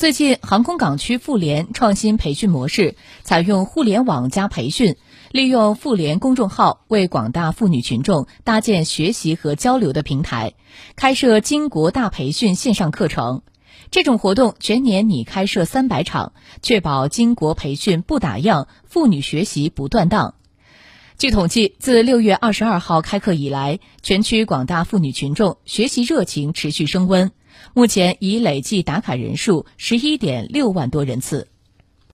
最近，航空港区妇联创新培训模式，采用互联网加培训，利用妇联公众号为广大妇女群众搭建学习和交流的平台，开设巾帼大培训线上课程。这种活动全年拟开设三百场，确保巾帼培训不打烊，妇女学习不断档。据统计，自六月二十二号开课以来，全区广大妇女群众学习热情持续升温。目前已累计打卡人数十一点六万多人次。